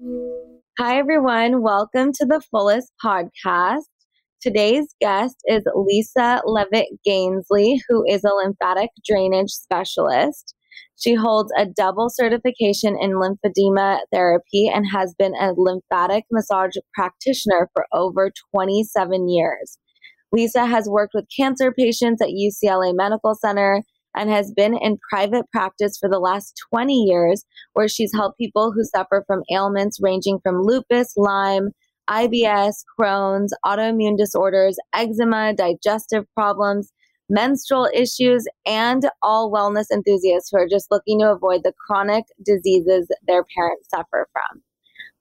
Hi, everyone. Welcome to the Fullest podcast. Today's guest is Lisa Levitt Gainsley, who is a lymphatic drainage specialist. She holds a double certification in lymphedema therapy and has been a lymphatic massage practitioner for over 27 years. Lisa has worked with cancer patients at UCLA Medical Center and has been in private practice for the last 20 years, where she's helped people who suffer from ailments ranging from lupus, Lyme, IBS, Crohn's, autoimmune disorders, eczema, digestive problems, menstrual issues, and all wellness enthusiasts who are just looking to avoid the chronic diseases their parents suffer from.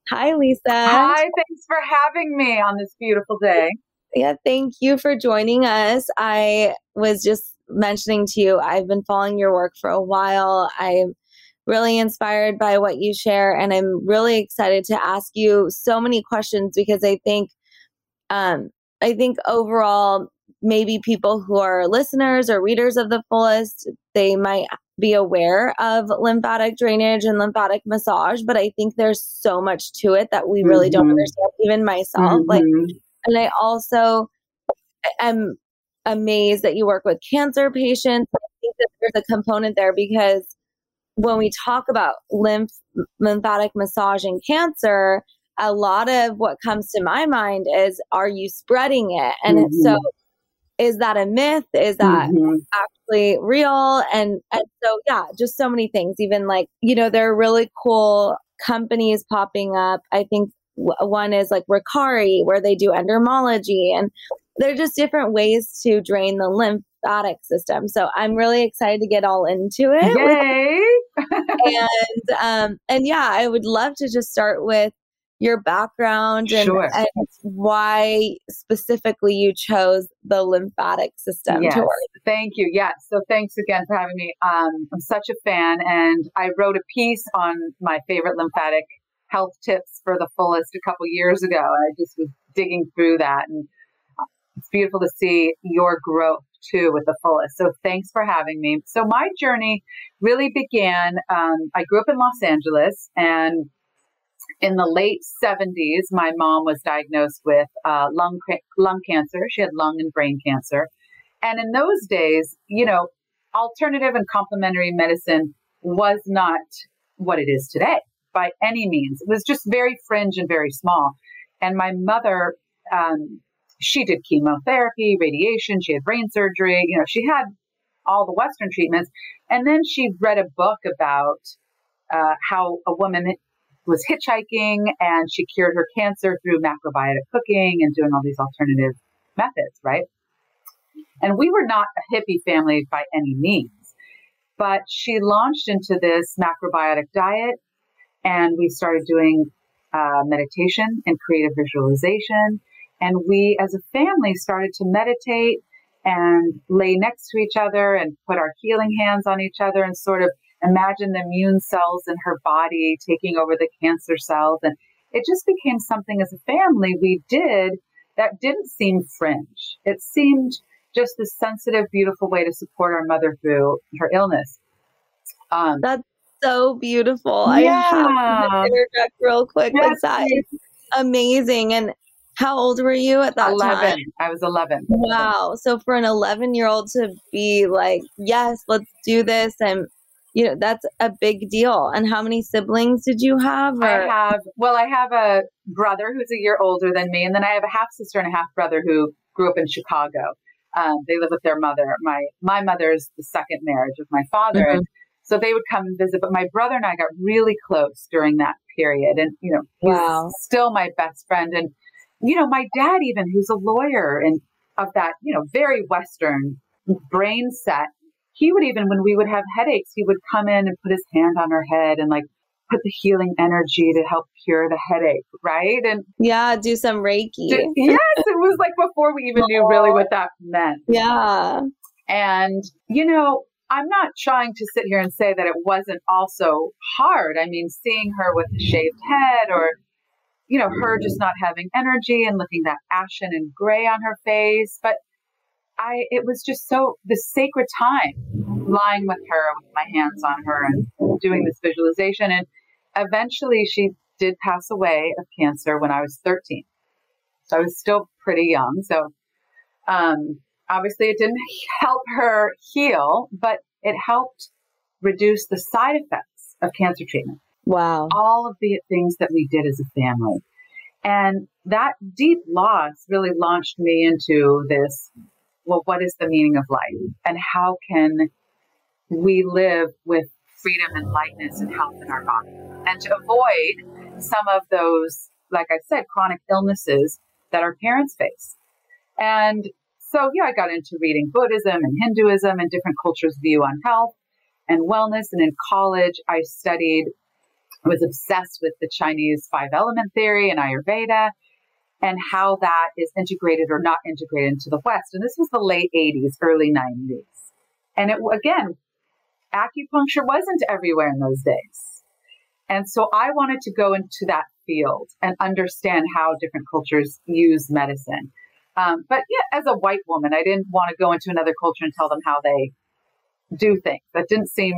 Hi, Lisa. Hi, thanks for having me on this beautiful day. Yeah, thank you for joining us. I was just mentioning to you, I've been following your work for a while. I'm really inspired by what you share, and I'm really excited to ask you so many questions because I think, um, I think overall, maybe people who are listeners or readers of the fullest, they might be aware of lymphatic drainage and lymphatic massage, but I think there's so much to it that we really mm-hmm. don't understand, even myself. Mm-hmm. Like, and I also am amazed that you work with cancer patients. I think that there's a component there because when we talk about lymph lymphatic massage and cancer, a lot of what comes to my mind is are you spreading it? And mm-hmm. so is that a myth? Is that mm-hmm. actually real? And and so yeah, just so many things. Even like, you know, there are really cool companies popping up. I think one is like Ricari, where they do endermology, and they're just different ways to drain the lymphatic system. So I'm really excited to get all into it. Yay! and um, and yeah, I would love to just start with your background and, sure. and why specifically you chose the lymphatic system yes. to work. Thank you. Yes. So thanks again for having me. Um, I'm such a fan, and I wrote a piece on my favorite lymphatic health tips for the fullest a couple years ago. I just was digging through that and it's beautiful to see your growth too with the fullest. So thanks for having me. So my journey really began. Um, I grew up in Los Angeles, and in the late 70s, my mom was diagnosed with uh, lung lung cancer. She had lung and brain cancer, and in those days, you know, alternative and complementary medicine was not what it is today by any means. It was just very fringe and very small. And my mother um, she did chemotherapy, radiation, she had brain surgery, you know, she had all the Western treatments. And then she read a book about uh, how a woman was hitchhiking and she cured her cancer through macrobiotic cooking and doing all these alternative methods, right? And we were not a hippie family by any means, but she launched into this macrobiotic diet and we started doing uh, meditation and creative visualization and we as a family started to meditate and lay next to each other and put our healing hands on each other and sort of imagine the immune cells in her body taking over the cancer cells. And it just became something as a family we did that didn't seem fringe. It seemed just this sensitive, beautiful way to support our mother through her illness. Um, That's so beautiful. Yeah. I have to interject real quick. Yes, that is amazing. And how old were you at that 11. time? I was 11. Wow. So for an 11 year old to be like, yes, let's do this. And, you know, that's a big deal. And how many siblings did you have? Or? I have, well, I have a brother who's a year older than me. And then I have a half sister and a half brother who grew up in Chicago. Um, they live with their mother. My, my mother's the second marriage of my father. Mm-hmm. So they would come and visit. But my brother and I got really close during that period. And, you know, he's wow. still my best friend. And, you know, my dad even, who's a lawyer and of that, you know, very Western brain set, he would even, when we would have headaches, he would come in and put his hand on our head and like put the healing energy to help cure the headache, right? And yeah, do some Reiki. Do, yes, it was like before we even knew really what that meant. Yeah. And, you know, I'm not trying to sit here and say that it wasn't also hard. I mean, seeing her with a shaved head or you know, her just not having energy and looking that ashen and gray on her face. But I, it was just so the sacred time lying with her with my hands on her and doing this visualization. And eventually she did pass away of cancer when I was 13. So I was still pretty young. So um, obviously it didn't help her heal, but it helped reduce the side effects of cancer treatment. Wow. All of the things that we did as a family. And that deep loss really launched me into this well, what is the meaning of life? And how can we live with freedom and lightness and health in our body? And to avoid some of those, like I said, chronic illnesses that our parents face. And so, yeah, I got into reading Buddhism and Hinduism and different cultures' view on health and wellness. And in college, I studied, Was obsessed with the Chinese five element theory and Ayurveda and how that is integrated or not integrated into the West. And this was the late 80s, early 90s. And it, again, acupuncture wasn't everywhere in those days. And so I wanted to go into that field and understand how different cultures use medicine. Um, but yeah, as a white woman, I didn't want to go into another culture and tell them how they do things. That didn't seem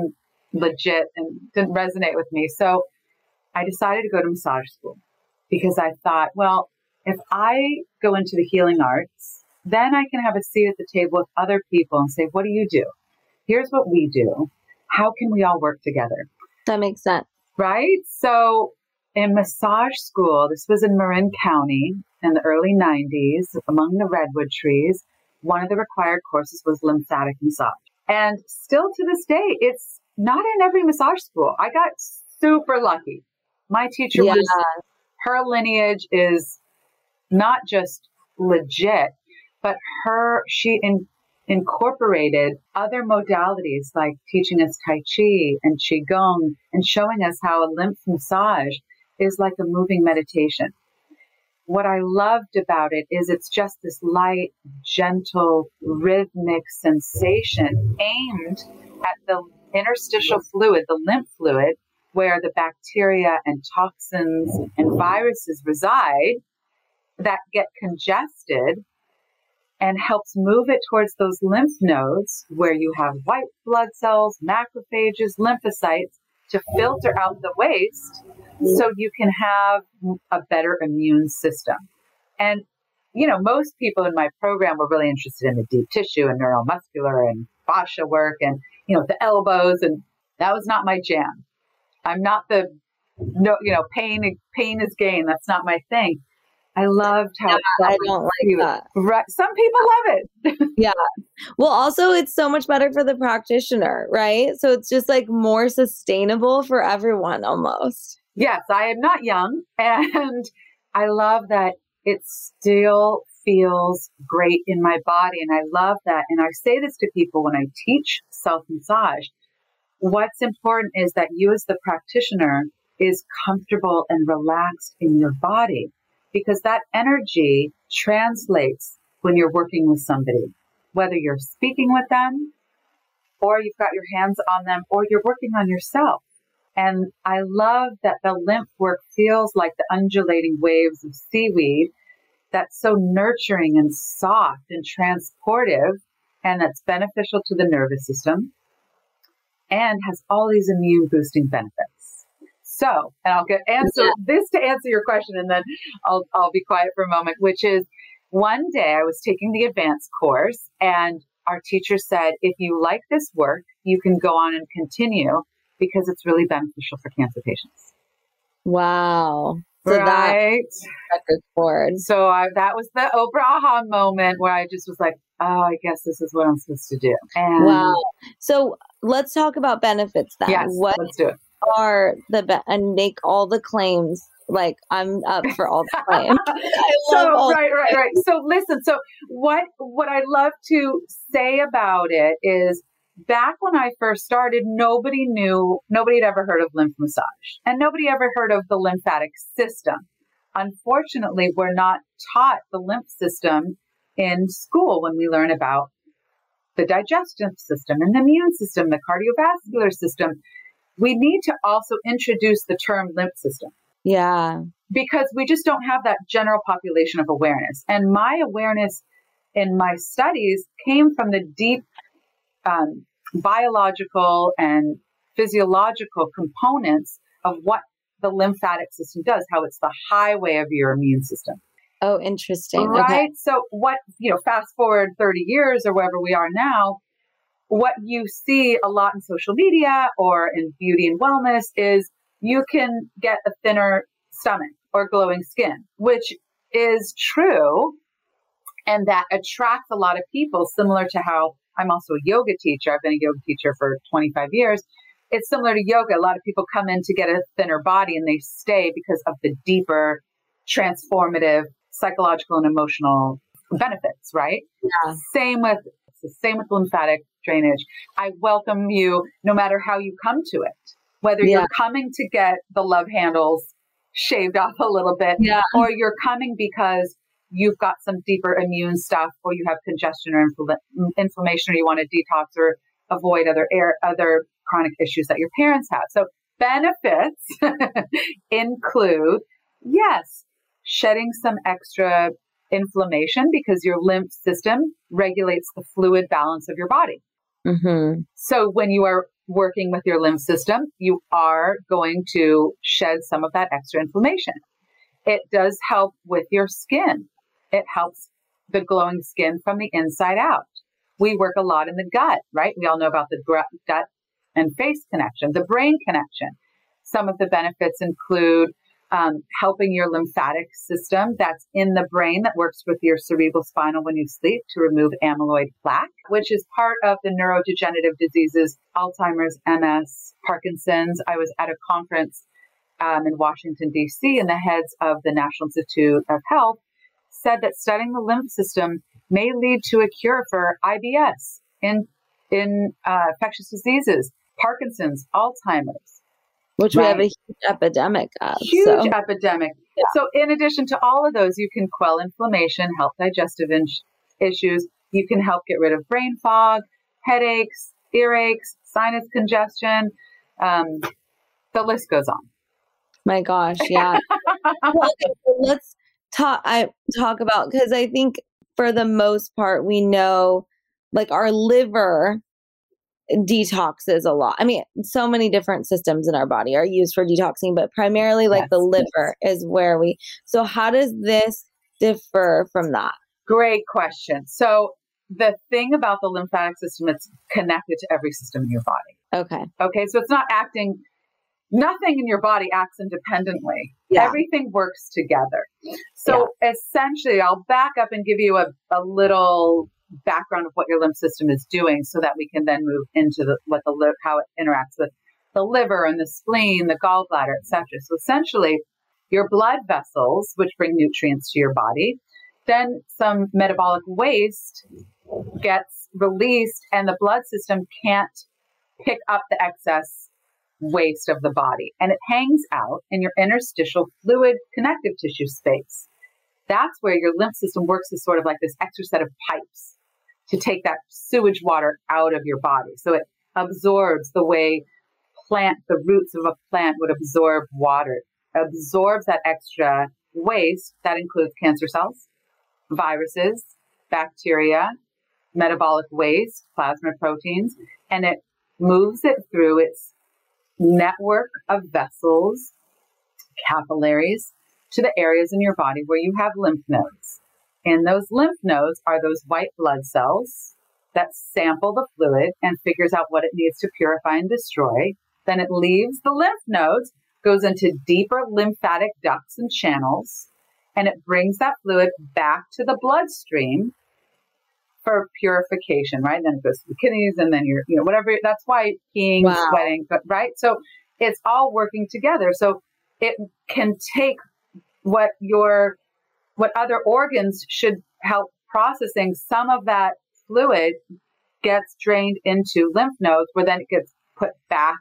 legit and didn't resonate with me. So I decided to go to massage school because I thought, well, if I go into the healing arts, then I can have a seat at the table with other people and say, what do you do? Here's what we do. How can we all work together? That makes sense. Right? So in massage school, this was in Marin County in the early 90s among the redwood trees. One of the required courses was lymphatic massage. And still to this day, it's not in every massage school. I got super lucky. My teacher yeah. was, her lineage is not just legit, but her, she in, incorporated other modalities like teaching us Tai Chi and Qigong and showing us how a lymph massage is like a moving meditation. What I loved about it is it's just this light, gentle, rhythmic sensation aimed at the interstitial fluid, the lymph fluid, where the bacteria and toxins and viruses reside that get congested and helps move it towards those lymph nodes where you have white blood cells, macrophages, lymphocytes to filter out the waste so you can have a better immune system. And, you know, most people in my program were really interested in the deep tissue and neuromuscular and fascia work and, you know, the elbows. And that was not my jam. I'm not the, no, you know, pain, pain is gain. That's not my thing. I loved how yeah, I don't like that. Right. Some people love it. yeah. Well, also it's so much better for the practitioner, right? So it's just like more sustainable for everyone almost. Yes, I am not young and I love that it still feels great in my body and I love that and I say this to people when I teach self massage. What's important is that you as the practitioner is comfortable and relaxed in your body because that energy translates when you're working with somebody, whether you're speaking with them or you've got your hands on them or you're working on yourself. And I love that the lymph work feels like the undulating waves of seaweed that's so nurturing and soft and transportive and that's beneficial to the nervous system and has all these immune boosting benefits. So, and I'll get answer yeah. this to answer your question, and then I'll I'll be quiet for a moment. Which is, one day I was taking the advanced course, and our teacher said, if you like this work, you can go on and continue because it's really beneficial for cancer patients. Wow. So right. That, so I, that was the Oprah aha moment where I just was like, oh, I guess this is what I'm supposed to do. And wow. So let's talk about benefits then. Yes, what let's do it are the best and make all the claims like I'm up for all the claims. so right, right, right. So listen. So what what I love to say about it is back when I first started, nobody knew, nobody had ever heard of lymph massage, and nobody ever heard of the lymphatic system. Unfortunately, we're not taught the lymph system in school when we learn about the digestive system and the immune system, the cardiovascular system we need to also introduce the term lymph system. Yeah. Because we just don't have that general population of awareness. And my awareness in my studies came from the deep um, biological and physiological components of what the lymphatic system does, how it's the highway of your immune system. Oh, interesting. Right. Okay. So what, you know, fast forward 30 years or wherever we are now, what you see a lot in social media or in beauty and wellness is you can get a thinner stomach or glowing skin, which is true. And that attracts a lot of people, similar to how I'm also a yoga teacher. I've been a yoga teacher for 25 years. It's similar to yoga. A lot of people come in to get a thinner body and they stay because of the deeper transformative psychological and emotional benefits, right? Yeah. Same with same with lymphatic drainage. I welcome you no matter how you come to it. Whether Yeah. you're coming to get the love handles shaved off a little bit Yeah. or you're coming because you've got some deeper immune stuff or you have congestion or infl- inflammation or you want to detox or avoid other air, other chronic issues that your parents have. So benefits include, yes, shedding some extra inflammation because your lymph system regulates the fluid balance of your body. Mm-hmm. So when you are working with your lymph system, you are going to shed some of that extra inflammation. It does help with your skin. It helps the glowing skin from the inside out. We work a lot in the gut, right? We all know about the gut and face connection, the brain connection. Some of the benefits include um, helping your lymphatic system that's in the brain that works with your cerebral spinal when you sleep to remove amyloid plaque, which is part of the neurodegenerative diseases, Alzheimer's, MS, Parkinson's. I was at a conference um, in Washington, D.C., and the heads of the National Institute of Health said that studying the lymph system may lead to a cure for IBS in, in uh, infectious diseases, Parkinson's, Alzheimer's Which we have a huge epidemic of. huge so. epidemic. Yeah. So, in addition to all of those, you can quell inflammation, help digestive in- issues. You can help get rid of brain fog, headaches, earaches, sinus congestion. Um, the list goes on. My gosh, yeah. well, okay, so let's talk. I talk about because I think for the most part we know, like our liver detoxes a lot. I mean, so many different systems in our body are used for detoxing, but primarily like the Yes, liver is where we. So how does this differ from that? Great question. So, the thing about the lymphatic system, it's connected to every system in your body. Okay. Okay, so it's not acting, nothing in your body acts independently. Yeah. Everything works together. So essentially, I'll back up and give you a, a little background of what your lymph system is doing so that we can then move into the, what the li- how it interacts with the liver and the spleen, the gallbladder, etc. So essentially, your blood vessels, which bring nutrients to your body, then some metabolic waste gets released and the blood system can't pick up the excess waste of the body and it hangs out in your interstitial fluid connective tissue space. That's where your lymph system works as sort of like this extra set of pipes to take that sewage water out of your body. So it absorbs the way plant, the roots of a plant would absorb water, absorbs that extra waste that includes cancer cells, viruses, bacteria, metabolic waste, plasma proteins, and it moves it through its network of vessels, capillaries, to the areas in your body where you have lymph nodes. And those lymph nodes are those white blood cells that sample the fluid and figures out what it needs to purify and destroy. Then it leaves the lymph nodes, goes into deeper lymphatic ducts and channels, and it brings that fluid back to the bloodstream for purification, right? Then it goes to the kidneys and then you're, you know, whatever. That's why peeing, Wow. sweating, but- right? So it's all working together. So it can take what your, what other organs should help processing. Some of that fluid gets drained into lymph nodes where then it gets put back.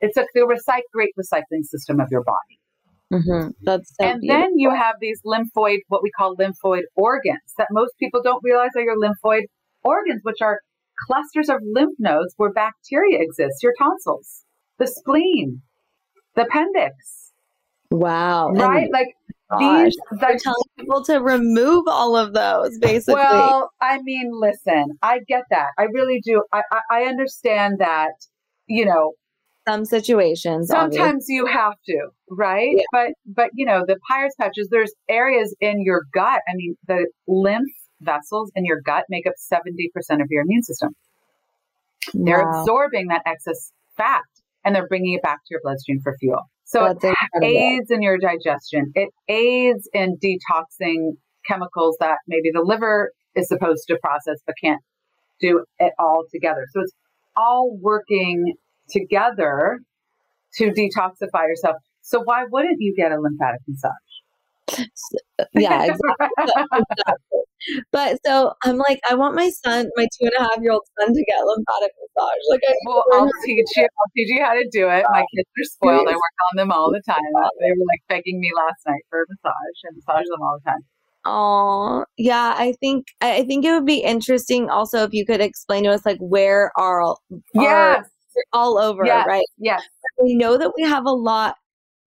It's a the recyc- great recycling system of your body. hmm That's so and beautiful. then you have these lymphoid, what we call lymphoid organs that most people don't realize are your lymphoid organs, which are clusters of lymph nodes where bacteria exists, your tonsils, the spleen, the appendix, wow. And right? Like gosh, these, like, telling people to remove all of those, basically. well, I mean, listen, I get that. I really do. I, I, I understand that, you know, some situations. Sometimes obviously. you have to, right? Yeah. But but you know, the Peyer's patches, there's areas in your gut. I mean, the lymph vessels in your gut make up 70% of your immune system. They're Wow. absorbing that excess fat and they're bringing it back to your bloodstream for fuel. So That's it incredible. aids in your digestion. It aids in detoxing chemicals that maybe the liver is supposed to process but can't do it all together. So it's all working together to detoxify yourself. So why wouldn't you get a lymphatic massage? Yeah, exactly. But so I'm like, I want my son, my two and a half year old son, to get lymphatic massage. Like, I Well, I'll teach you. I'll teach you how to do it. My kids are spoiled. I work on them all the time. They were like begging me last night for a massage and massage them all the time. Oh, yeah. I think I think it would be interesting also if you could explain to us like where are all Yes, all over, Yes. right? yes, We know that we have a lot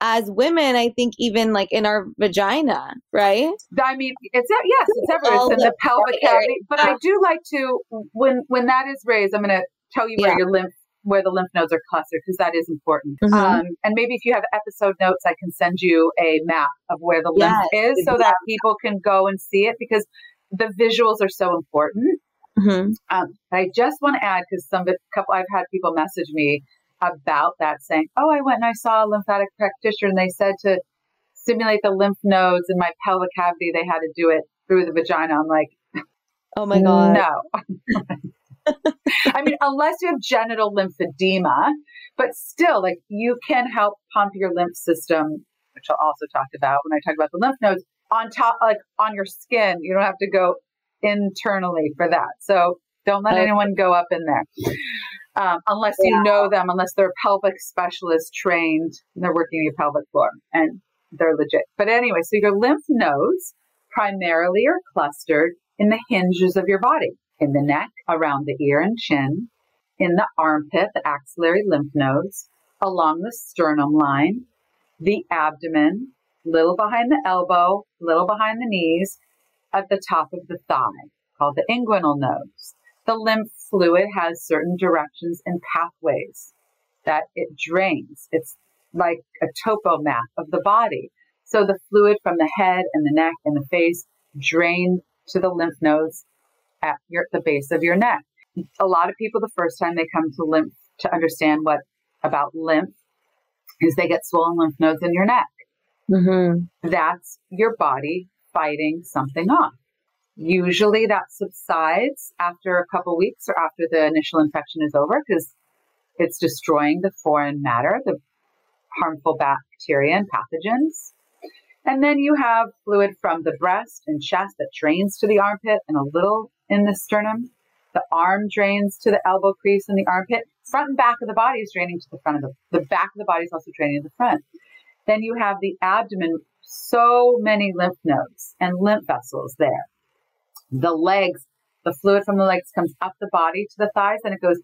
as women. I think even like in our vagina, right? I mean, it's yes, it's everywhere. It's in the pelvic cavity. But I do like to when when that is raised. I'm going to tell you where Yeah. your lymph where the lymph nodes are clustered because that is important. Mhm. Um, and maybe if you have episode notes, I can send you a map of where the lymph Yes, is so that people can go and see it because the visuals are so important. Mhm. Um, I just want to add because some couple I've had people message me about that saying, "Oh, I went and I saw a lymphatic practitioner and they said to stimulate the lymph nodes in my pelvic cavity, they had to do it through the vagina." I'm like, Oh my god. no. I mean, unless you have genital lymphedema, but still, like you can help pump your lymph system, which I'll also talk about when I talk about the lymph nodes on top, like on your skin. You don't have to go internally for that. So don't let Okay. anyone go up in there. Um, unless you Yeah. know them, unless they're pelvic specialist trained, and they're working your pelvic floor and they're legit. But anyway, so your lymph nodes primarily are clustered in the hinges of your body, in the neck, around the ear and chin, in the armpit, the axillary lymph nodes, along the sternum line, the abdomen, little behind the elbow, little behind the knees, at the top of the thigh, called the inguinal nodes. The lymph fluid has certain directions and pathways that it drains. It's like a topo map of the body. So the fluid from the head and the neck and the face drain to the lymph nodes at your, the base of your neck. A lot of people, the first time they come to lymph to understand what about lymph is they get swollen lymph nodes in your neck. Mhm. That's your body fighting something off. Usually that subsides after a couple weeks or after the initial infection is over because it's destroying the foreign matter, the harmful bacteria and pathogens. And then you have fluid from the breast and chest that drains to the armpit and a little in the sternum. The arm drains to the elbow crease and the armpit. Front and back of the body is draining to the front of the, the back of the body is also draining to the front. Then you have the abdomen, so many lymph nodes and lymph vessels there. The legs, the fluid from the legs comes up the body to the thighs and it goes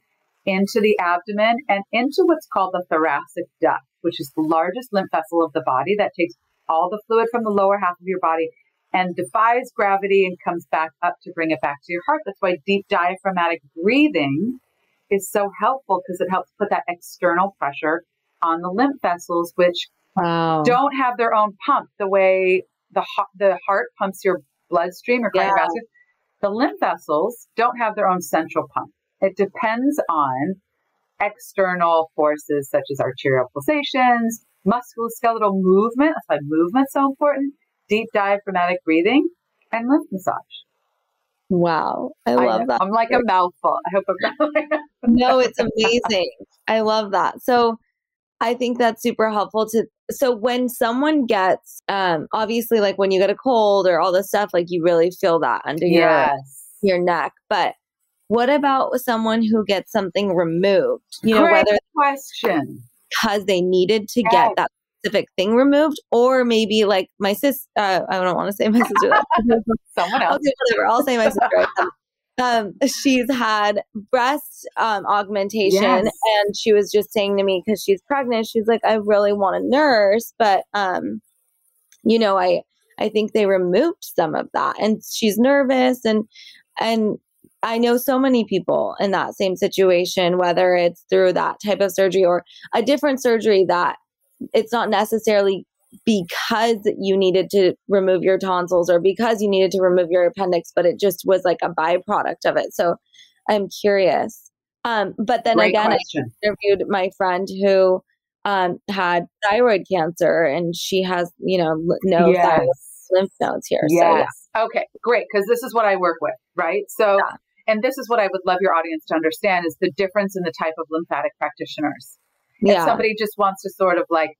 into the abdomen and into what's called the thoracic duct, which is the largest lymph vessel of the body that takes all the fluid from the lower half of your body and defies gravity and comes back up to bring it back to your heart. That's why deep diaphragmatic breathing is so helpful because it helps put that external pressure on the lymph vessels, which Wow. don't have their own pump the way the heart, the heart pumps your bloodstream or cardiovascular. Yeah. The lymph vessels don't have their own central pump. It depends on external forces such as arterial pulsations, musculoskeletal movement. That's why movement's so important. Deep diaphragmatic breathing and lymph massage. Wow. I I love know. that. I'm like a mouthful. I hope I'm not. no, it's amazing. I love that. So I think that's super helpful to so when someone gets um obviously like when you get a cold or all this stuff, like you really feel that under your yes. your neck. But what about someone who gets something removed? You know, Great whether question. because they needed to Yes. get that specific thing removed, or maybe like my sis uh, I don't want to say my sister. Someone else. Okay, whatever. I'll say my sister. Um, she's had breast um, augmentation, Yes. and she was just saying to me because she's pregnant, she's like, I really want a nurse, but um, you know, I I think they removed some of that, and she's nervous, and and I know so many people in that same situation, whether it's through that type of surgery or a different surgery that it's not necessarily because you needed to remove your tonsils or because you needed to remove your appendix, but it just was like a byproduct of it. So I'm curious. Um, but then Great again, question. I interviewed my friend who um, had thyroid cancer and she has, you know, no Yes. thyroid lymph nodes here. So yeah. Okay, great. Because this is what I work with, right? So, Yeah. and this is what I would love your audience to understand is the difference in the type of lymphatic practitioners. Yeah. If somebody just wants to sort of like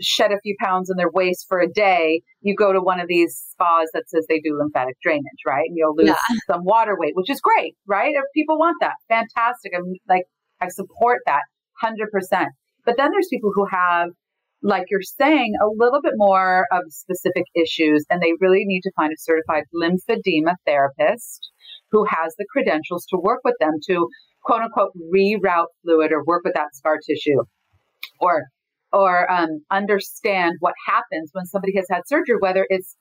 shed a few pounds in their waist for a day, you go to one of these spas that says they do lymphatic drainage, right? And you'll lose Yeah. some water weight, which is great, right? If people want that, fantastic. I'm like, I support that 100%. But then there's people who have, like you're saying, a little bit more of specific issues, and they really need to find a certified lymphedema therapist who has the credentials to work with them to quote unquote reroute fluid or work with that scar tissue or or um, understand what happens when somebody has had surgery, whether it's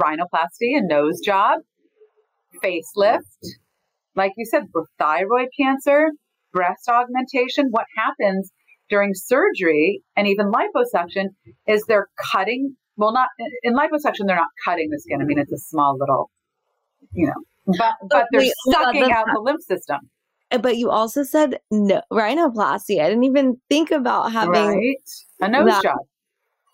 rhinoplasty, a nose job, facelift, like you said, thyroid cancer, breast augmentation. What happens during surgery and even liposuction is they're cutting. Well, not in liposuction, they're not cutting the skin. I mean, it's a small little, you know, but but they're God, sucking that's out the lymph system, Uh, Eh, but you also said no rhinoplasty. I didn't even think about having right? A nose that- job.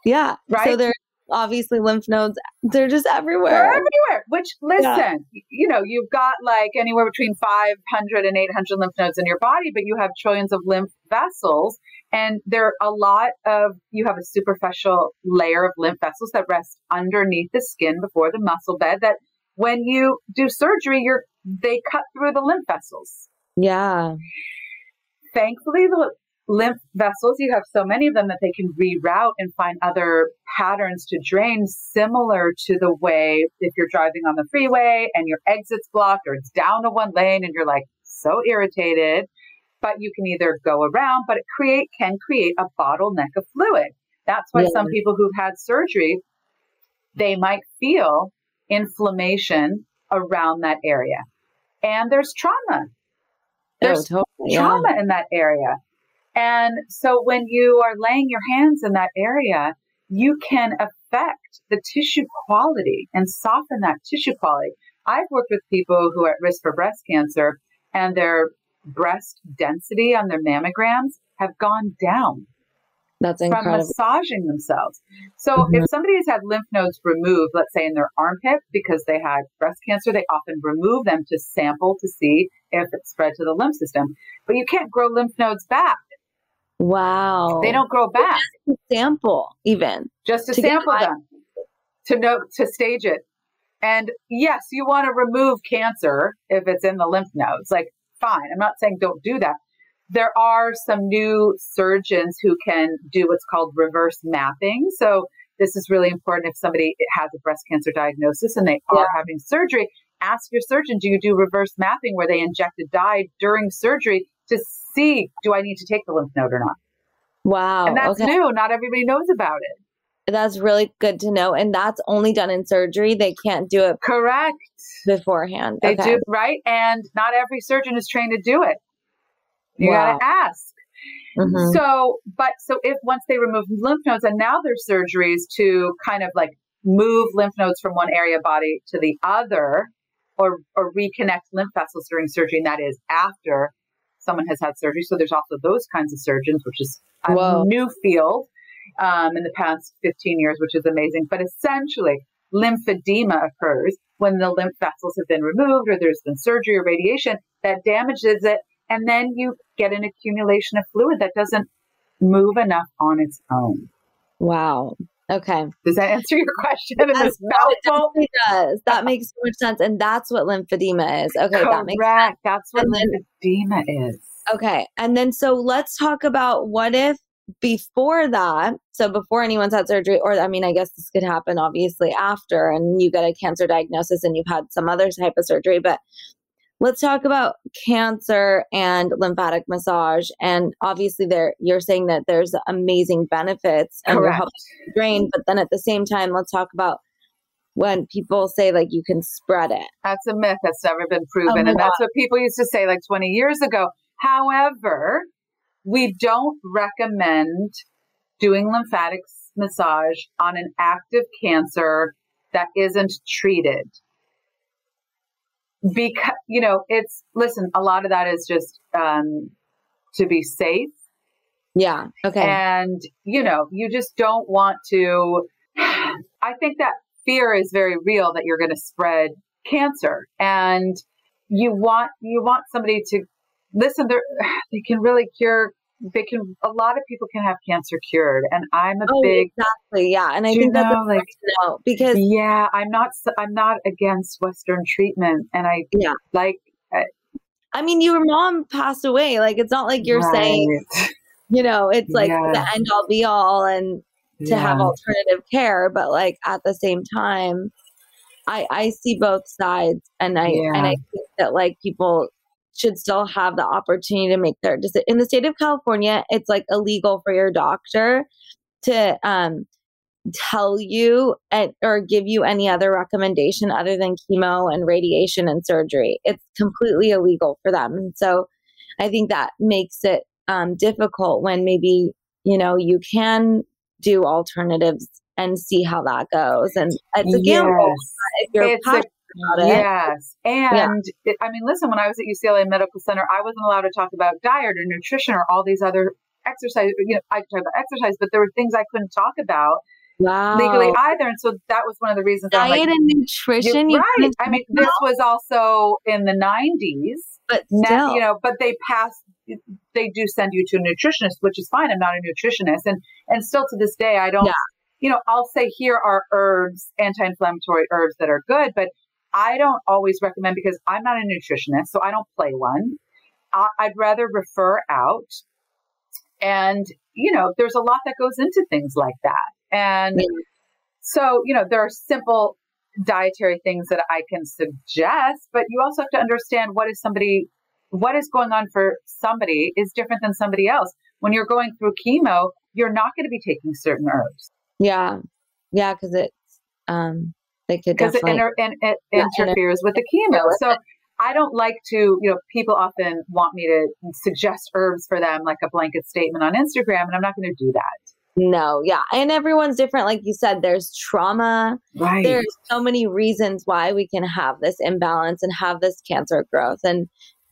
yeah. So Right? they're obviously lymph nodes. They're just They're everywhere. everywhere. Which, listen, you know, you've got like anywhere between 500 and 800 lymph nodes in your body, but you have trillions of lymph vessels. And there are a lot of, you have a superficial layer of lymph vessels that rest underneath the skin before the muscle bed that when you do surgery, you're, they cut through the lymph vessels. Yeah. Thankfully, the lymph vessels, you have so many of them that they can reroute and find other patterns to drain, similar to the way if you're driving on the freeway and your exit's blocked or it's down to one lane and you're like so irritated, but you can either go around, but it create can create a bottleneck of fluid. That's why Yeah. some people who've had surgery, they might feel inflammation around that area. And there's trauma. Oh, there's oh, totally. Yeah. trauma in that area. And so when you are laying your hands in that area, you can affect the tissue quality and soften that tissue quality. I've worked with people who are at risk for breast cancer and their breast density on their mammograms have gone down That's from massaging themselves. So Mhm. if somebody has had lymph nodes removed, let's say in their armpit because they had breast cancer, they often remove them to sample to see if it spread to the lymph system. But you can't grow lymph nodes back. Wow. They don't grow back. Just to sample even. Just to, To sample them, to know to stage it. And yes, you want to remove cancer if it's in the lymph nodes. Like, fine. I'm not saying don't do that. There are some new surgeons who can do what's called reverse mapping. So this is really important if somebody has a breast cancer diagnosis and they are having surgery. Ask your surgeon, do you do reverse mapping where they inject a dye during surgery to see do I need to take the lymph node or not? Wow. and that's okay. new. Not everybody knows about it. That's really good to know. And that's only done in surgery. They can't do it Correct. beforehand. They okay. do right, and not every surgeon is trained to do it. You Wow. gotta ask. Mhm. So, but so if once they remove lymph nodes, and now there's surgeries to kind of like move lymph nodes from one area of body to the other, or or reconnect lymph vessels during surgery, and that is after someone has had surgery. So there's also those kinds of surgeons, which is a Whoa. new field um, in the past 15 years, which is amazing. But essentially, lymphedema occurs when the lymph vessels have been removed or there's been surgery or radiation that damages it. And then you get an accumulation of fluid that doesn't move enough on its own. Wow. Okay. Does that answer your question? Yes, no, it does. That makes so much sense. And that's what lymphedema is. Okay. That makes Correct. That's what And then- lymphedema is. Okay. And then so let's talk about what if before that, so before anyone's had surgery, or I mean, I guess this could happen obviously after, and you get a cancer diagnosis and you've had some other type of surgery, but let's talk about cancer and lymphatic massage. And obviously there you're saying that there's amazing benefits and Correct. helping drain, but then at the same time, let's talk about when people say like you can spread it. That's a myth that's never been proven. And that's what people used to say like 20 years ago. However, we don't recommend doing lymphatic massage on an active cancer that isn't treated. Because, you know, it's, listen, a lot of that is just um, to be safe. Yeah. Okay. And, you know, you just don't want to. I think that fear is very real that you're going to spread cancer. And you want, you want somebody to listen, they can really cure they can a lot of people can have cancer cured and i'm a oh, big exactly yeah and i think know, that's like know, because yeah i'm not i'm not against western treatment and i yeah like I, I mean your mom passed away like it's not like you're right. saying you know it's like yes. the end all be all and to have alternative care but like at the same time i i see both sides and i yeah. and i think that like people should still have the opportunity to make their decision. In the state of California, it's like illegal for your doctor to um, tell you and, or give you any other recommendation other than chemo and radiation and surgery. It's completely illegal for them. And so I think that makes it um, difficult when maybe, you know, you can do alternatives and see how that goes. And it's a gamble. Yes. If you're it's about it. Yes. And yeah. it, I mean, listen, when I was at UCLA Medical Center, I wasn't allowed to talk about diet or nutrition or all these other exercise. You know, I talk about exercise, but there were things I couldn't talk about wow. legally either. And so that was one of the reasons. Diet like, and nutrition. Right. I mean, this was also in the 90s. But still. Now, you know, but they passed they do send you to a nutritionist, which is fine. I'm not a nutritionist. And and still to this day I don't yeah. you know, I'll say here are herbs, anti-inflammatory herbs that are good, but I don't always recommend because I'm not a nutritionist, so I don't play one. I, I'd rather refer out. And, you know, there's a lot that goes into things like that. And so, you know, there are simple dietary things that I can suggest, but you also have to understand what is somebody, what is going on for somebody is different than somebody else. When you're going through chemo, you're not going to be taking certain herbs. Yeah. Yeah. Cause it's, um, because it, inter- and it yeah, interferes with the chemo. So I don't like to, you know, people often want me to suggest herbs for them, like a blanket statement on Instagram, and I'm not going to do that. No, yeah. And everyone's different. Like you said, there's trauma. Right. There's so many reasons why we can have this imbalance and have this cancer growth. And,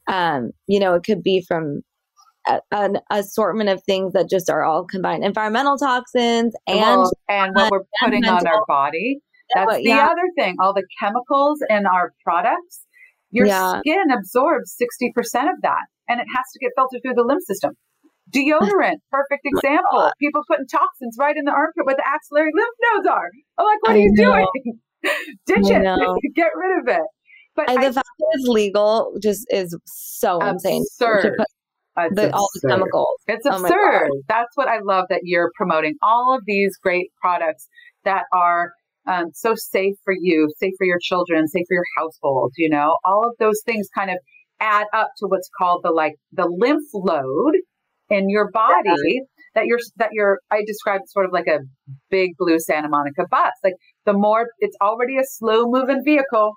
um, you know, it could be from a, an assortment of things that just are all combined environmental toxins and, well, and what we're putting on our body that's the yeah. other thing. All the chemicals in our products, your yeah. skin absorbs 60% of that and it has to get filtered through the lymph system. Deodorant, perfect example. People putting toxins right in the armpit where the axillary lymph nodes are. I'm like, what are you doing? Ditch it. Get rid of it. But I, the fact that it's legal just is so absurd. insane. The, all the chemicals. It's oh absurd. That's what I love that you're promoting. All of these great products that are um, so safe for you, safe for your children, safe for your household, you know, all of those things kind of add up to what's called the like the lymph load in your body that you're that you're I describe sort of like a big blue Santa Monica bus. Like the more it's already a slow moving vehicle,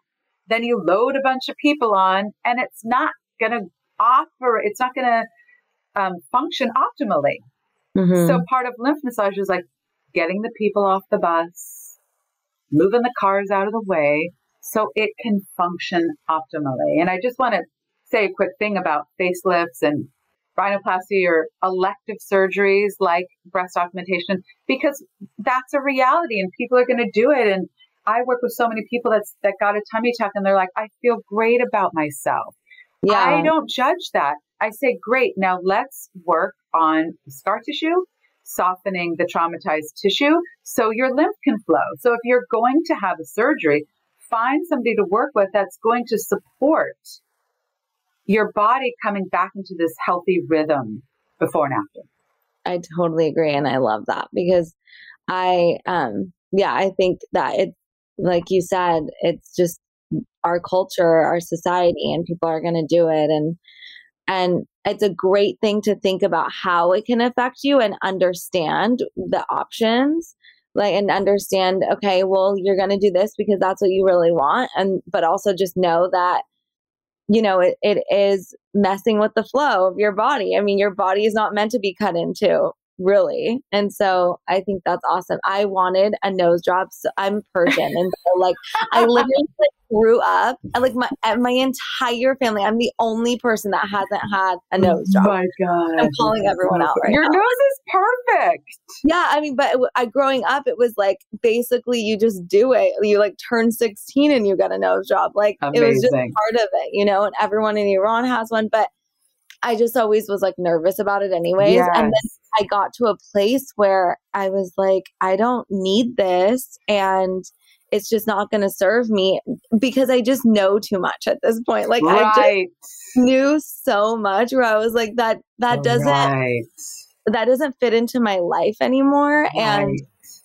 then you load a bunch of people on and it's not gonna offer it's not gonna um, function optimally. Mm-hmm. So part of lymph massage is like getting the people off the bus, moving the cars out of the way so it can function optimally. And I just want to say a quick thing about facelifts and rhinoplasty or elective surgeries like breast augmentation because that's a reality and people are going to do it and I work with so many people that's that got a tummy tuck and they're like I feel great about myself. Yeah. I don't judge that. I say great. Now let's work on scar tissue softening the traumatized tissue so your lymph can flow. So if you're going to have a surgery, find somebody to work with that's going to support your body coming back into this healthy rhythm before and after. I totally agree and I love that because I um yeah, I think that it's like you said, it's just our culture, our society and people are going to do it and and it's a great thing to think about how it can affect you and understand the options like and understand okay well you're going to do this because that's what you really want and but also just know that you know it, it is messing with the flow of your body. I mean your body is not meant to be cut into really? And so i think that's awesome. I wanted a nose job so i'm persian and so like i literally like, grew up uh, like my uh, my entire family i'm the only person that hasn't had a oh nose job my god. I'm calling everyone out right your now. nose is perfect. Yeah i mean but it, I, growing up it was like basically you just do it you like turn 16 and you get a nose job like Amazing. it was just part of it you know and everyone in iran has one but I just always was like nervous about it anyways. Yes. And then I got to a place where I was like, I don't need this. And it's just not going to serve me because I just know too much at this point. Like right. I just knew so much where I was like, that, that oh, doesn't, right. that doesn't fit into my life anymore. Right. And,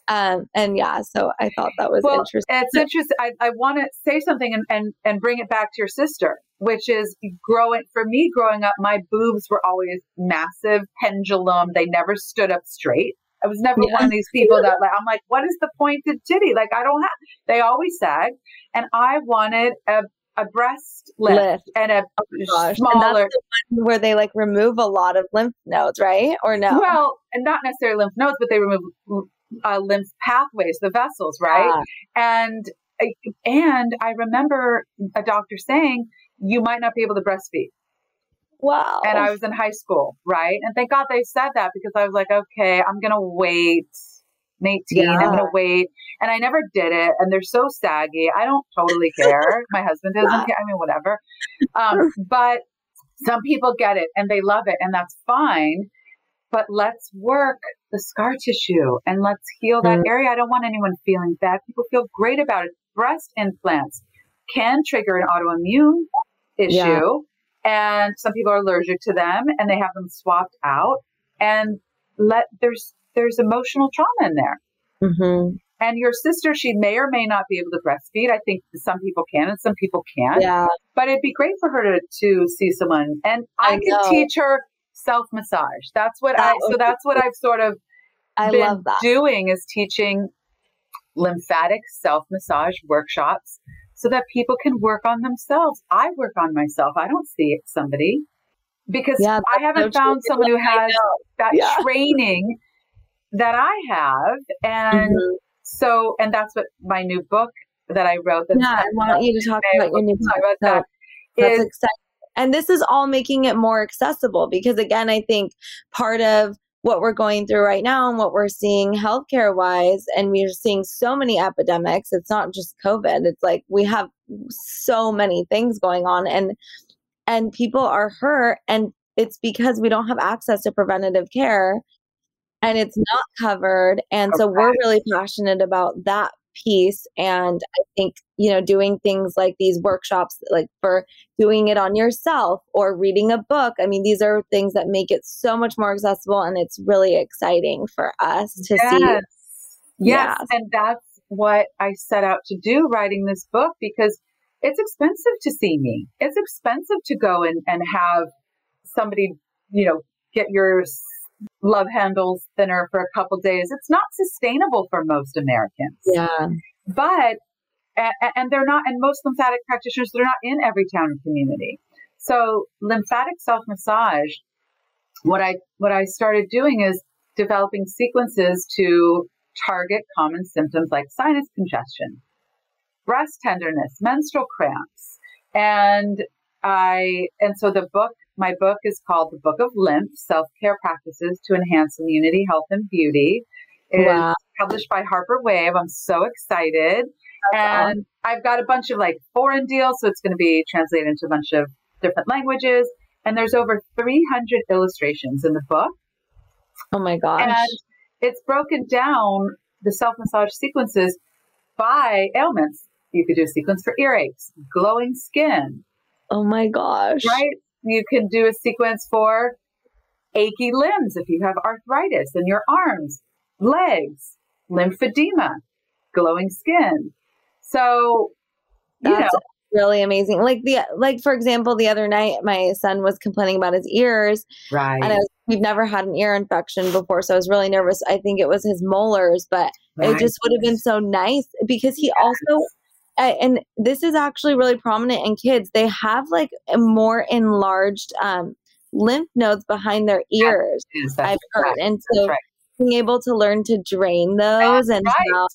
um, and yeah, so I thought that was well, interesting. It's interesting. I, I want to say something and, and, and bring it back to your sister, which is growing, for me, growing up, my boobs were always massive, pendulum. They never stood up straight. I was never Yeah. one of these people that like, I'm like, what is the pointed titty? Like, I don't have, they always sag. And I wanted a, a breast lift, Lift. and a Oh. And smaller, that's the one where they like remove a lot of lymph nodes, right? Or no? well, and not necessarily lymph nodes, but they remove uh, lymph pathways, the vessels, right? Ah, And and I remember a doctor saying you might not be able to breastfeed. wow. And I was in high school, right? And thank God they said that because I was like, okay, I'm gonna wait. I'm 18, I'm gonna wait. And I never did it. And they're so saggy. I don't totally care. My husband doesn't Yeah. care. I mean, whatever. Um, but some people get it and they love it, and that's fine. But let's work the scar tissue and let's heal that Mm. area. I don't want anyone feeling bad. People feel great about it. Breast implants can trigger an autoimmune issue. Yeah. And some people are allergic to them and they have them swapped out. And let there's there's emotional trauma in there. hmm And your sister, she may or may not be able to breastfeed. I think some people can and some people can't. Yeah. But it'd be great for her to, to see someone. And I, I can know. teach her self massage. That's what That I so that's what I've sort of I been love that. doing is teaching lymphatic self massage workshops so that people can work on themselves. I work on myself. I don't see somebody because Yeah, I haven't so found true. someone who has that Yeah. training that I have. And Mhm. so, and that's what my new book that I wrote. That's Yeah, I want you to talk about your new book. about So that. that's Is- exciting. And this is all making it more accessible because, again, I think part of what we're going through right now and what we're seeing healthcare wise, and we're seeing so many epidemics. It's not just COVID. It's like we have so many things going on, and and people are hurt, and it's because we don't have access to preventative care, and it's not covered. And so we're really passionate about that piece and i think you know doing things like these workshops like for doing it on yourself or reading a book i mean these are things that make it so much more accessible and it's really exciting for us to yes. see Yes. Yes. And that's what I set out to do writing this book because it's expensive to see me. It's expensive to go and, and have somebody, you know, get your love handles thinner for a couple days. It's not sustainable for most Americans. yeah But, and, and they're not, and most lymphatic practitioners, they're not in every town and community. So lymphatic self massage, what I, what I started doing is developing sequences to target common symptoms like sinus congestion, breast tenderness, menstrual cramps. And I, and so the book, my book is called The Book of Lymph, Self-Care Practices to Enhance Immunity, Health, and Beauty. It is wow published by Harper Wave. I'm so excited. That's and I've got a bunch of like foreign deals, so it's going to be translated into a bunch of different languages. And there's over 300 illustrations in the book. oh my gosh And it's broken down the self massage sequences by ailments. You could do a sequence for earaches, glowing skin, oh my gosh right? You can do a sequence for achy limbs if you have arthritis in your arms, legs, lymphedema, glowing skin. So, you That's know, really amazing like the like for example the other night my son was complaining about his ears right, and I was, we've never had an ear infection before so i was really nervous i think it was his molars but Right. It just would have been so nice because he yes. also and this is actually really prominent in kids. They have like more enlarged um, lymph nodes behind their ears. I've heard, right. and so right. being able to learn to drain those that's and right. how,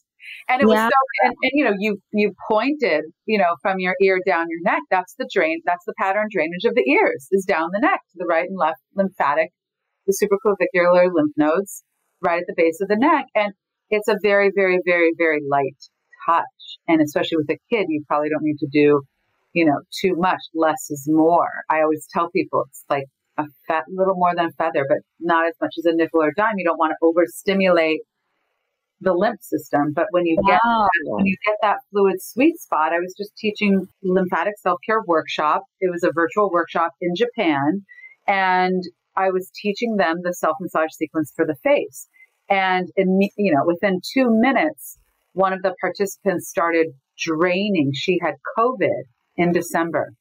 and it was so, and, and, you know, you you pointed, you know, from your ear down your neck. That's the drain. That's the pattern drainage of the ears is down the neck to the right and left lymphatic, the supraclavicular lymph nodes, right at the base of the neck, and it's a very, very, very, very light touch. And especially with a kid, you probably don't need to do, you know, too much. Less is more. I always tell people it's like a fat, little more than a feather, but not as much as a nickel or dime. You don't want to overstimulate the lymph system. But when you get wow. when you get that fluid sweet spot, I was just teaching lymphatic self care workshop. It was a virtual workshop in Japan, and I was teaching them the self massage sequence for the face. And in, you know, within two minutes, one of the participants started draining. She had COVID in December.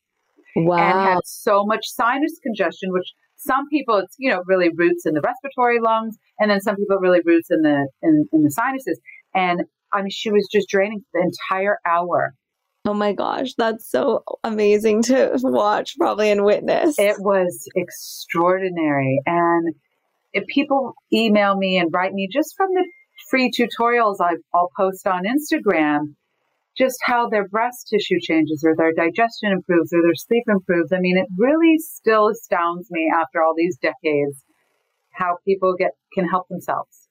Wow. And had so much sinus congestion, which some people it's you know really roots in the respiratory lungs, and then some people really roots in the in, in the sinuses. And I mean, she was just draining the entire hour. Oh my gosh, that's so amazing to watch, probably and witness. It was extraordinary, and if people email me and write me just from the free tutorials I, I'll post on Instagram, just how their breast tissue changes or their digestion improves or their sleep improves. I mean, it really still astounds me after all these decades how people get can help themselves.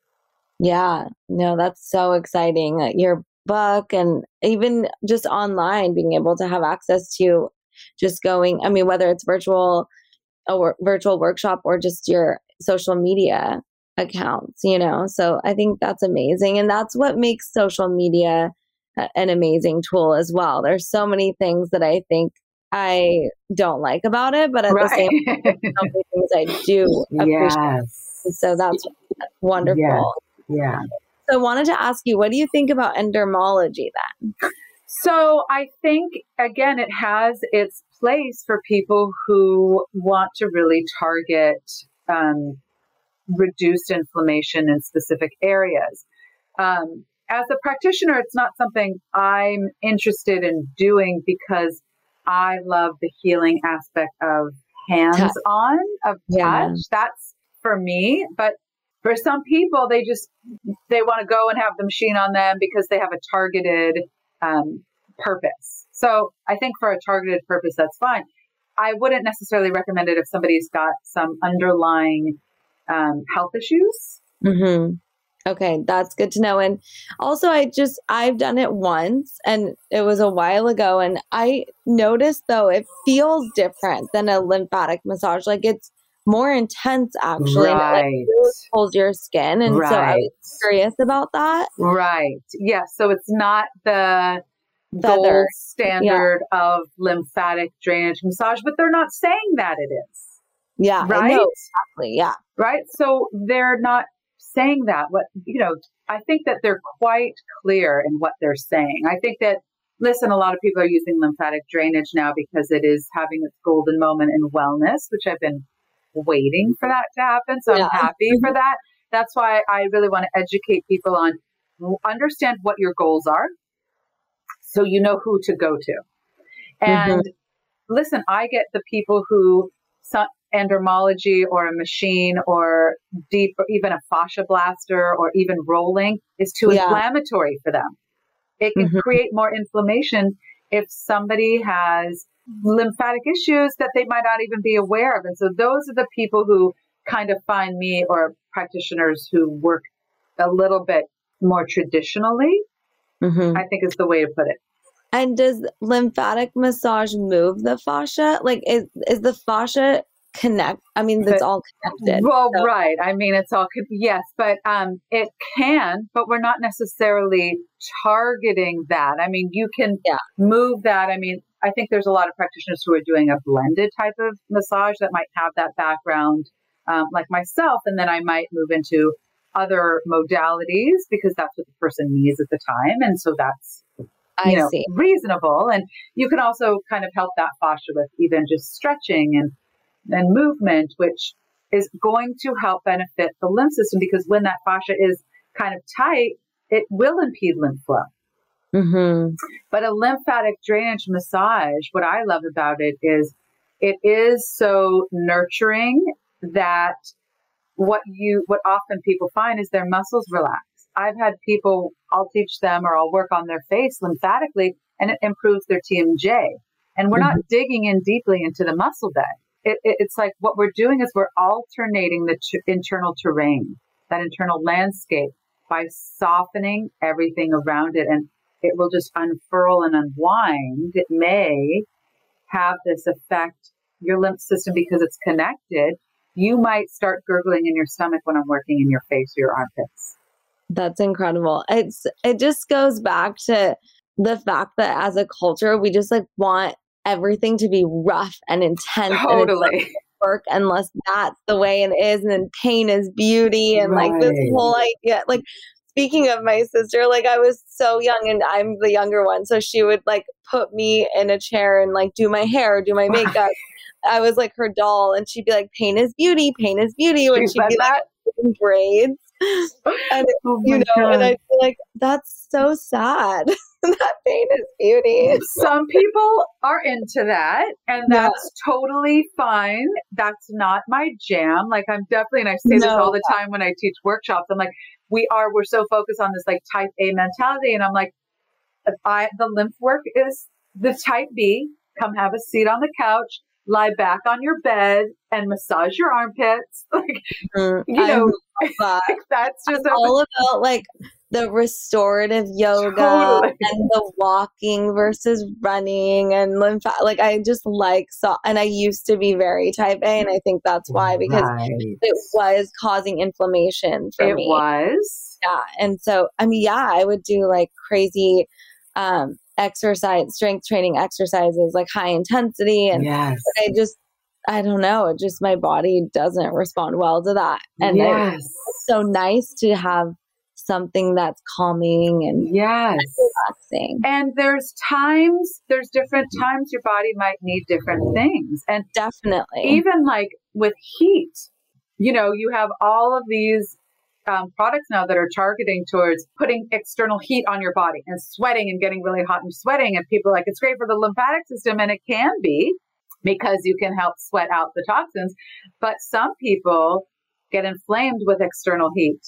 Yeah, no, that's so exciting. Your book and even just online being able to have access to just going, I mean, whether it's virtual or virtual workshop or just your social media accounts, you know? So I think that's amazing. And that's what makes social media an amazing tool as well. There's so many things that I think I don't like about it, but at right. the same time, so things I do appreciate. Yes. So that's wonderful. Yeah. So I wanted to ask you, what do you think about endermology then? So I think again, it has its place for people who want to really target um, reduced inflammation in specific areas. Um, as a practitioner, it's not something I'm interested in doing because I love the healing aspect of hands on, of yeah. touch. That's for me. But for some people, they just, they want to go and have the machine on them because they have a targeted um, purpose. So I think for a targeted purpose, that's fine. I wouldn't necessarily recommend it if somebody's got some underlying um, health issues. Mm-hmm. Okay, that's good to know. And also, I just, I've done it once and it was a while ago. And I noticed though, it feels different than a lymphatic massage. Like it's more intense actually. Right. And it like pulls your skin. And right. so I was curious about that. Right. Yes. Yeah, so it's not the Feather. gold standard yeah. of lymphatic drainage massage, but they're not saying that it is. Yeah. Right. exactly. Yeah. Right. So they're not saying that. What, you know, I think that they're quite clear in what they're saying. I think that, listen, a lot of people are using lymphatic drainage now because it is having its golden moment in wellness, which I've been waiting for that to happen. So yeah. I'm happy for that. That's why I really want to educate people on understand what your goals are so you know who to go to. And mm-hmm. listen, I get the people who endermology or a machine or deep or even a fascia blaster or even rolling is too yeah. inflammatory for them. It can mm-hmm. create more inflammation if somebody has lymphatic issues that they might not even be aware of. And so those are the people who kind of find me or practitioners who work a little bit more traditionally, mm-hmm. I think is the way to put it. And does lymphatic massage move the fascia? Like, is is the fascia connect? I mean, it's all connected. Well, so. right. I mean, it's all yes, but um, it can, but we're not necessarily targeting that. I mean, you can yeah. move that. I mean, I think there's a lot of practitioners who are doing a blended type of massage that might have that background, um, like myself, and then I might move into other modalities because that's what the person needs at the time, and so that's you know, see. reasonable. And you can also kind of help that fascia with even just stretching and, and movement, which is going to help benefit the lymph system because when that fascia is kind of tight, it will impede lymph flow. Mm-hmm. But a lymphatic drainage massage, what I love about it is it is so nurturing that what you what often people find is their muscles relax. I've had people I'll teach them or I'll work on their face lymphatically and it improves their TMJ. And we're mm-hmm. not digging in deeply into the muscle bed. It, it, it's like what we're doing is we're alternating the internal terrain, that internal landscape by softening everything around it and it will just unfurl and unwind. It may have this effect, your lymph system, because it's connected. You might start gurgling in your stomach when I'm working in your face or your armpits. That's incredible. It's it just goes back to the fact that as a culture, we just like want everything to be rough and intense. Totally. And work unless that's the way it is. And then pain is beauty. And right. like this whole idea, like speaking of my sister, like I was so young and I'm the younger one. So she would like put me in a chair and like do my hair, do my makeup. I was like her doll and she'd be like, pain is beauty, pain is beauty. When she would be that? like braids. And oh you know, God. and I feel like that's so sad. that pain is beauty. Some people are into that, and that's yeah. totally fine. That's not my jam. Like I'm definitely, and I say no. this all the time when I teach workshops. I'm like, we are we're so focused on this like type A mentality, and I'm like, if I the lymph work is the type B. Come have a seat on the couch, lie back on your bed, and massage your armpits. Like mm, you know, that. that's just all about like the restorative yoga totally. and the walking versus running and lymph like I just like saw and I used to be very type A and I think that's why because right. it was causing inflammation for it me. It was. Yeah. And so I mean yeah, I would do like crazy um exercise strength training exercises like high intensity and yes. I just I don't know. It just my body doesn't respond well to that. And yes. it's so nice to have something that's calming and yes relaxing. And there's times, there's different times your body might need different things. And definitely, even like with heat, you know, you have all of these um, products now that are targeting towards putting external heat on your body and sweating and getting really hot and sweating. And people like it's great for the lymphatic system, and it can be because you can help sweat out the toxins. But some people get inflamed with external heat.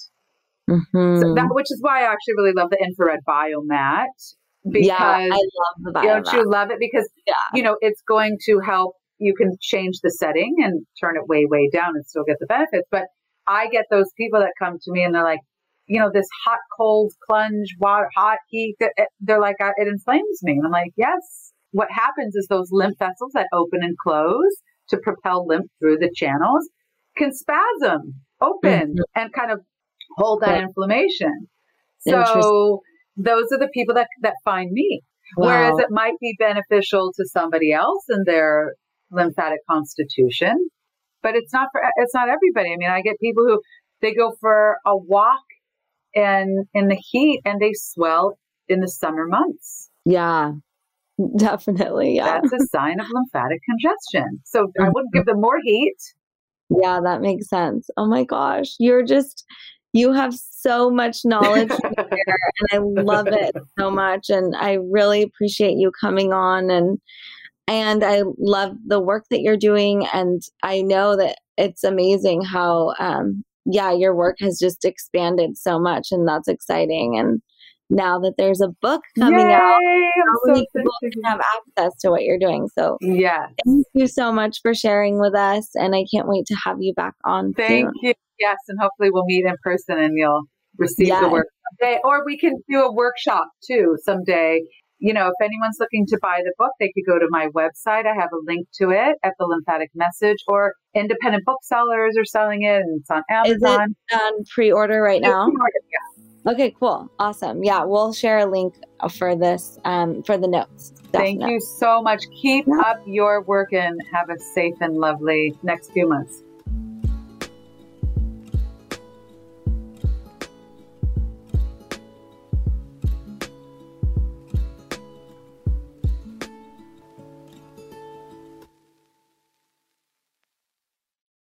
Mm-hmm. So that, which is why I actually really love the infrared biomat. Because yeah, I love the biomat. Don't you love it? Because yeah. you know it's going to help. You can change the setting and turn it way, way down and still get the benefits. But I get those people that come to me and they're like, you know, this hot, cold plunge, water, hot heat. They're like, it inflames me. And I'm like, yes. What happens is those lymph vessels that open and close to propel lymph through the channels can spasm open mm-hmm. and kind of hold that inflammation. So those are the people that, that find me. Wow. Whereas it might be beneficial to somebody else in their lymphatic constitution, but it's not for, it's not everybody. I mean, I get people who they go for a walk and in the heat and they swell in the summer months. Yeah. Definitely. Yeah. That's a sign of lymphatic congestion. So I mm-hmm. wouldn't give them more heat. Yeah, that makes sense. Oh my gosh. You're just you have so much knowledge and I love it so much. And I really appreciate you coming on and and I love the work that you're doing. And I know that it's amazing how um yeah, your work has just expanded so much and that's exciting. And now that there's a book coming Yay, out, how many so people can have access to what you're doing. So yeah, thank you so much for sharing with us, and I can't wait to have you back on. Thank soon. you. Yes, and hopefully we'll meet in person and you'll receive the work someday, or we can do a workshop too someday. You know, if anyone's looking to buy the book, they could go to my website. I have a link to it at the Lymphatic Message, or independent booksellers are selling it, and it's on Amazon. Is it on pre-order right now? Pre-order, yeah. Okay, cool. Awesome. Yeah, we'll share a link for this um, for the notes. Thank you so much. Keep yeah. up your work and have a safe and lovely next few months.